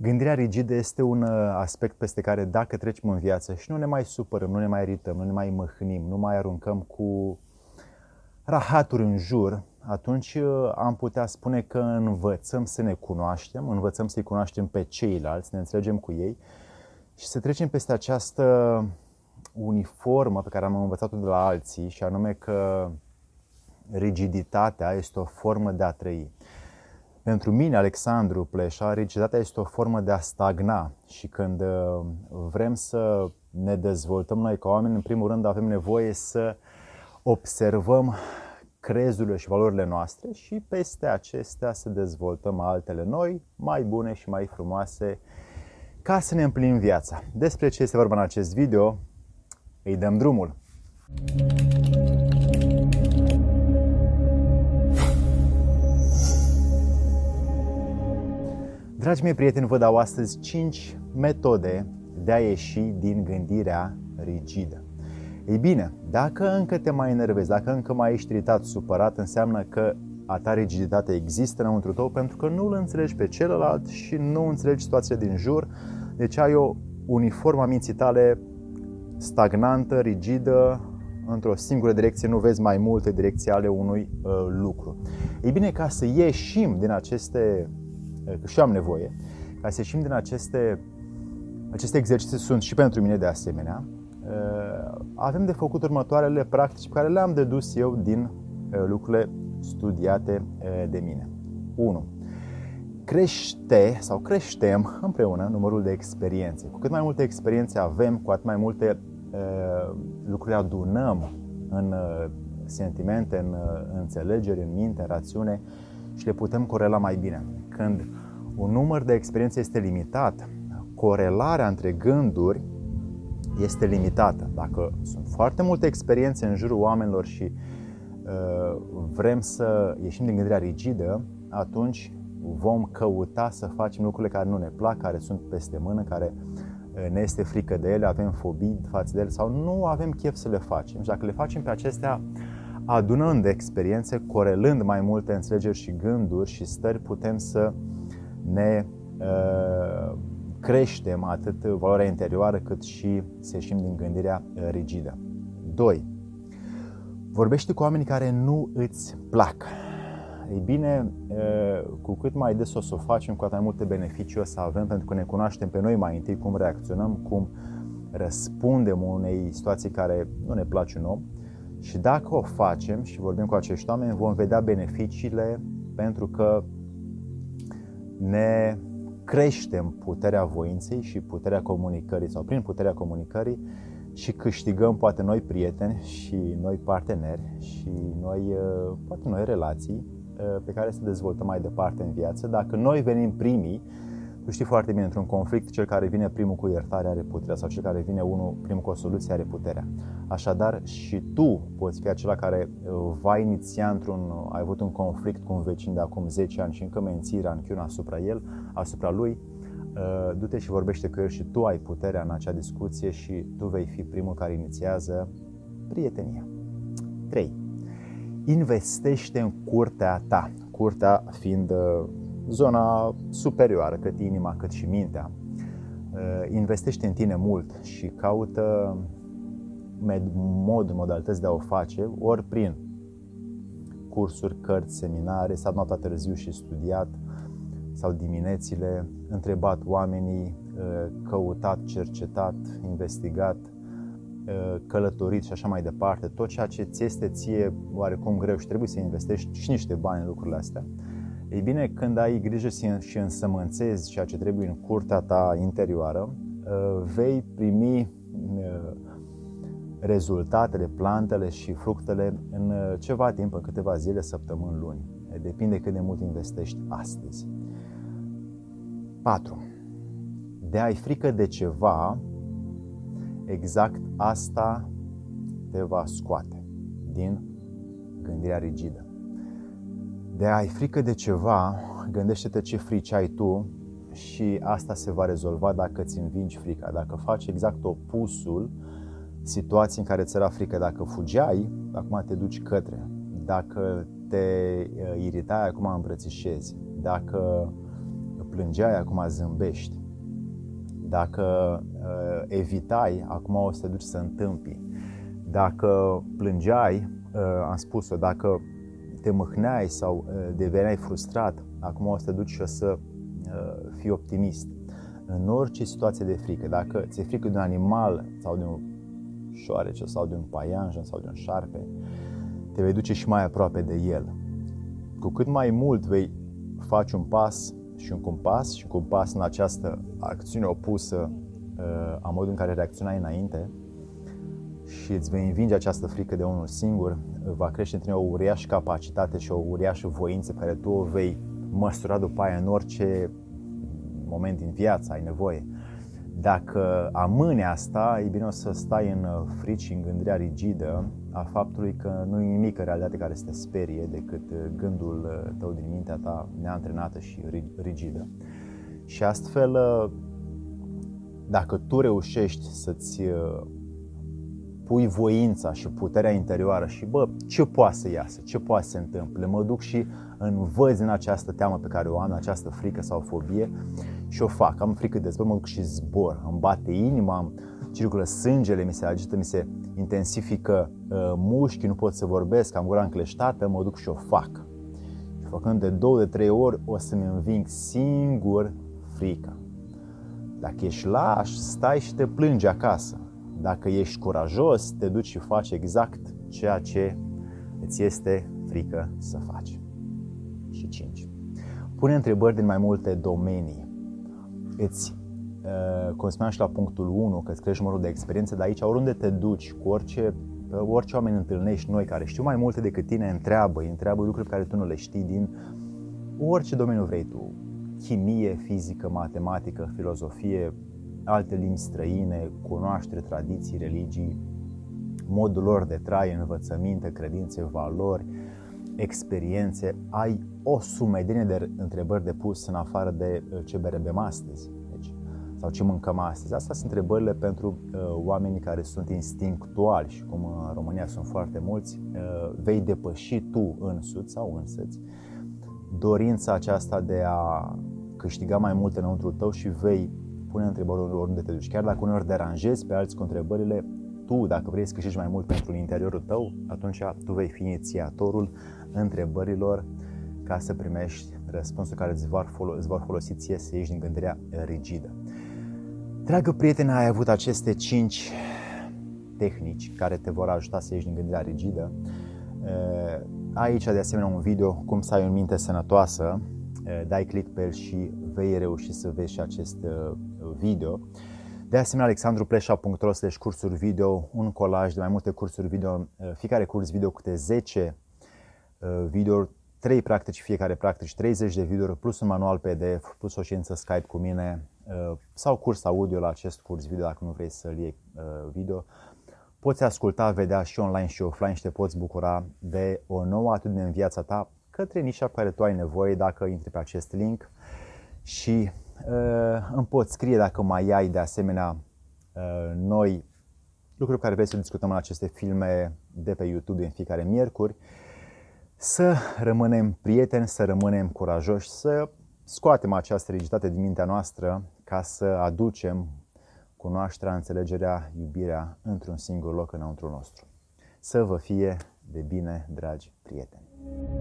Gândirea rigidă este un uh, aspect peste care dacă trecem în viață și nu ne mai supărăm, nu ne mai irităm, nu ne mai mâhnim, nu mai aruncăm cu rahaturi în jur, atunci uh, am putea spune că învățăm să ne cunoaștem, învățăm să-i cunoaștem pe ceilalți, ne înțelegem cu ei și să trecem peste această uniformă pe care am învățat-o de la alții și anume că rigiditatea este o formă de a trăi. Pentru mine, Alexandru Pleșa, rigiditatea este o formă de a stagna și când uh, vrem să ne dezvoltăm noi ca oameni, în primul rând avem nevoie să observăm crezurile și valorile noastre și peste acestea să dezvoltăm altele noi, mai bune și mai frumoase, ca să ne împlinim viața. Despre ce este vorba în acest video, îi dăm drumul. Dragi mei prieteni, vă dau astăzi 5 metode de a ieși din gândirea rigidă. Ei bine, dacă încă te mai enervezi, dacă încă mai ești iritat, supărat, înseamnă că a ta rigiditate există înăuntru tău pentru că nu îl înțelegi pe celălalt și nu înțelegi situația din jur, deci ai o uniformă a minții tale stagnantă, rigidă, într-o singură direcție, nu vezi mai multe direcții ale unui uh, lucru. Ei bine, ca să ieșim din aceste că și am nevoie, ca să ieșim din aceste, aceste exerciții sunt și pentru mine de asemenea, uh, avem de făcut următoarele practici pe care le-am dedus eu din uh, lucrurile studiate uh, de mine. 1. Crește sau creștem împreună numărul de experiențe. Cu cât mai multe experiențe avem, cu atât mai multe lucruri adunăm în sentimente, în înțelegeri, în minte, în rațiune și le putem corela mai bine. Când un număr de experiențe este limitat, corelarea între gânduri este limitată. Dacă sunt foarte multe experiențe în jurul oamenilor și uh, vrem să ieșim din gândirea rigidă, atunci vom căuta să facem lucrurile care nu ne plac, care sunt peste mână, care uh, ne este frică de ele, avem fobii față de ele sau nu avem chef să le facem. Și dacă le facem pe acestea, adunând experiențe, corelând mai multe înțelegeri și gânduri și stări, putem să ne uh, creștem atât valoarea interioară cât și să ieșim din gândirea uh, rigidă. 2. Vorbește cu oameni care nu îți plac. Ei bine, uh, cu cât mai des o să o facem, cu atât mai multe beneficii o să avem, pentru că ne cunoaștem pe noi mai întâi, cum reacționăm, cum răspundem unei situații care nu ne place un om și dacă o facem și vorbim cu acești oameni, vom vedea beneficiile pentru că ne creștem puterea voinței și puterea comunicării sau prin puterea comunicării și câștigăm poate noi prieteni și noi parteneri și noi, uh, poate noi relații uh, pe care să dezvoltăm mai departe în viață. Dacă noi venim primii tu știi foarte bine, într-un conflict, cel care vine primul cu iertare are puterea sau cel care vine unul primul cu o soluție are puterea. Așadar, și tu poți fi acela care uh, va iniția într-un, uh, ai avut un conflict cu un vecin de acum 10 ani și încă menții ranchiuna asupra el, asupra lui, uh, du-te și vorbește cu el și tu ai puterea în acea discuție și tu vei fi primul care inițiază prietenia. 3. Investește în curtea ta, curtea fiind zona superioară, cât inima, cât și mintea. Uh, investește în tine mult și caută mod, modalități de a o face, ori prin cursuri, cărți, seminare, s-a noaptea târziu și studiat, sau diminețile, întrebat oamenii, uh, căutat, cercetat, investigat, uh, călătorit și așa mai departe, tot ceea ce ți este ție oarecum greu și trebuie să investești și niște bani în lucrurile astea, ei bine, când ai grijă și însămânțezi ceea ce trebuie în curtea ta interioară, uh, vei primi uh, rezultatele, plantele și fructele în uh, ceva timp, în câteva zile, săptămâni, luni. Depinde cât de mult investești astăzi. 4. De ai frică de ceva, exact asta te va scoate din gândirea rigidă de ai frică de ceva, gândește-te ce frici ai tu și asta se va rezolva dacă îți învingi frica. Dacă faci exact opusul situații în care ți era frică, dacă fugeai, acum te duci către. Dacă te uh, iritai, acum îmbrățișezi. Dacă plângeai, acum zâmbești. Dacă uh, evitai, acum o să te duci să întâmpi. Dacă plângeai, uh, am spus-o, dacă te mâhneai sau uh, deveneai frustrat, acum o să te duci și o să uh, fii optimist. În orice situație de frică, dacă ți-e frică de un animal sau de un șoarece sau de un paianjen sau de un șarpe, te vei duce și mai aproape de el. Cu cât mai mult vei face un pas și un compas și un compas în această acțiune opusă uh, a modului în care reacționai înainte și îți vei învinge această frică de unul singur, va crește în tine o uriașă capacitate și o uriașă voință pe care tu o vei măsura după aia în orice moment din viață ai nevoie. Dacă amâne asta, e bine o să stai în uh, frici și în gândirea rigidă a faptului că nu e nimic în realitate care să te sperie decât uh, gândul uh, tău din mintea ta neantrenată și rigidă. Și astfel, dacă tu reușești să-ți pui voința și puterea interioară și bă, ce poate să iasă, ce poate să se întâmple, mă duc și învăț în această teamă pe care o am, această frică sau fobie și o fac. Am frică de zbor, mă duc și zbor, îmi bate inima, îmi circulă sângele, mi se agită, mi se intensifică uh, mușchii, nu pot să vorbesc, am gura încleștată, mă duc și o fac. Și făcând de două, de trei ori, o să-mi înving singur frica. Dacă ești laș, stai și te plângi acasă. Dacă ești curajos, te duci și faci exact ceea ce îți este frică să faci. Și 5. Pune întrebări din mai multe domenii îți, uh, cum spuneam și la punctul 1, că îți crești numărul de experiențe, dar aici oriunde te duci, cu orice, orice oameni întâlnești noi care știu mai multe decât tine, întreabă, îi întreabă lucruri pe care tu nu le știi din orice domeniu vrei tu. Chimie, fizică, matematică, filozofie, alte limbi străine, cunoaștere, tradiții, religii, modul lor de trai, învățăminte, credințe, valori, experiențe, ai o sumedenie de întrebări de pus în afară de uh, ce bem astăzi deci, sau ce mâncăm astăzi. Astea sunt întrebările pentru uh, oamenii care sunt instinctuali și cum în România sunt foarte mulți, uh, vei depăși tu însuți sau însăți dorința aceasta de a câștiga mai mult înăuntru tău și vei pune întrebări oriunde te duci. Chiar dacă uneori deranjezi pe alții cu întrebările, tu, dacă vrei să câștigi mai mult pentru interiorul tău, atunci tu vei fi inițiatorul întrebărilor ca să primești răspunsul care îți vor, folosi, îți vor folosi ție să ieși din gândirea rigidă. Dragă prietene, ai avut aceste cinci tehnici care te vor ajuta să ieși din gândirea rigidă. Aici, de asemenea, un video cum să ai o minte sănătoasă. Dai click pe el și vei reuși să vezi și acest video. De asemenea, alexandrupleșa.ro slash cursuri video, un colaj de mai multe cursuri video, fiecare curs video câte 10 video, 3 practici fiecare practici, 30 de video plus un manual PDF, plus o ședință Skype cu mine sau curs audio la acest curs video dacă nu vrei să-l iei video. Poți asculta, vedea și online și offline și te poți bucura de o nouă atitudine în viața ta către nișa pe care tu ai nevoie dacă intri pe acest link și uh, îmi poți scrie dacă mai ai de asemenea uh, noi lucruri care vrei să discutăm în aceste filme de pe YouTube în fiecare miercuri. Să rămânem prieteni, să rămânem curajoși, să scoatem această rigiditate din mintea noastră ca să aducem cunoașterea, înțelegerea, iubirea într-un singur loc înăuntru nostru. Să vă fie de bine, dragi prieteni!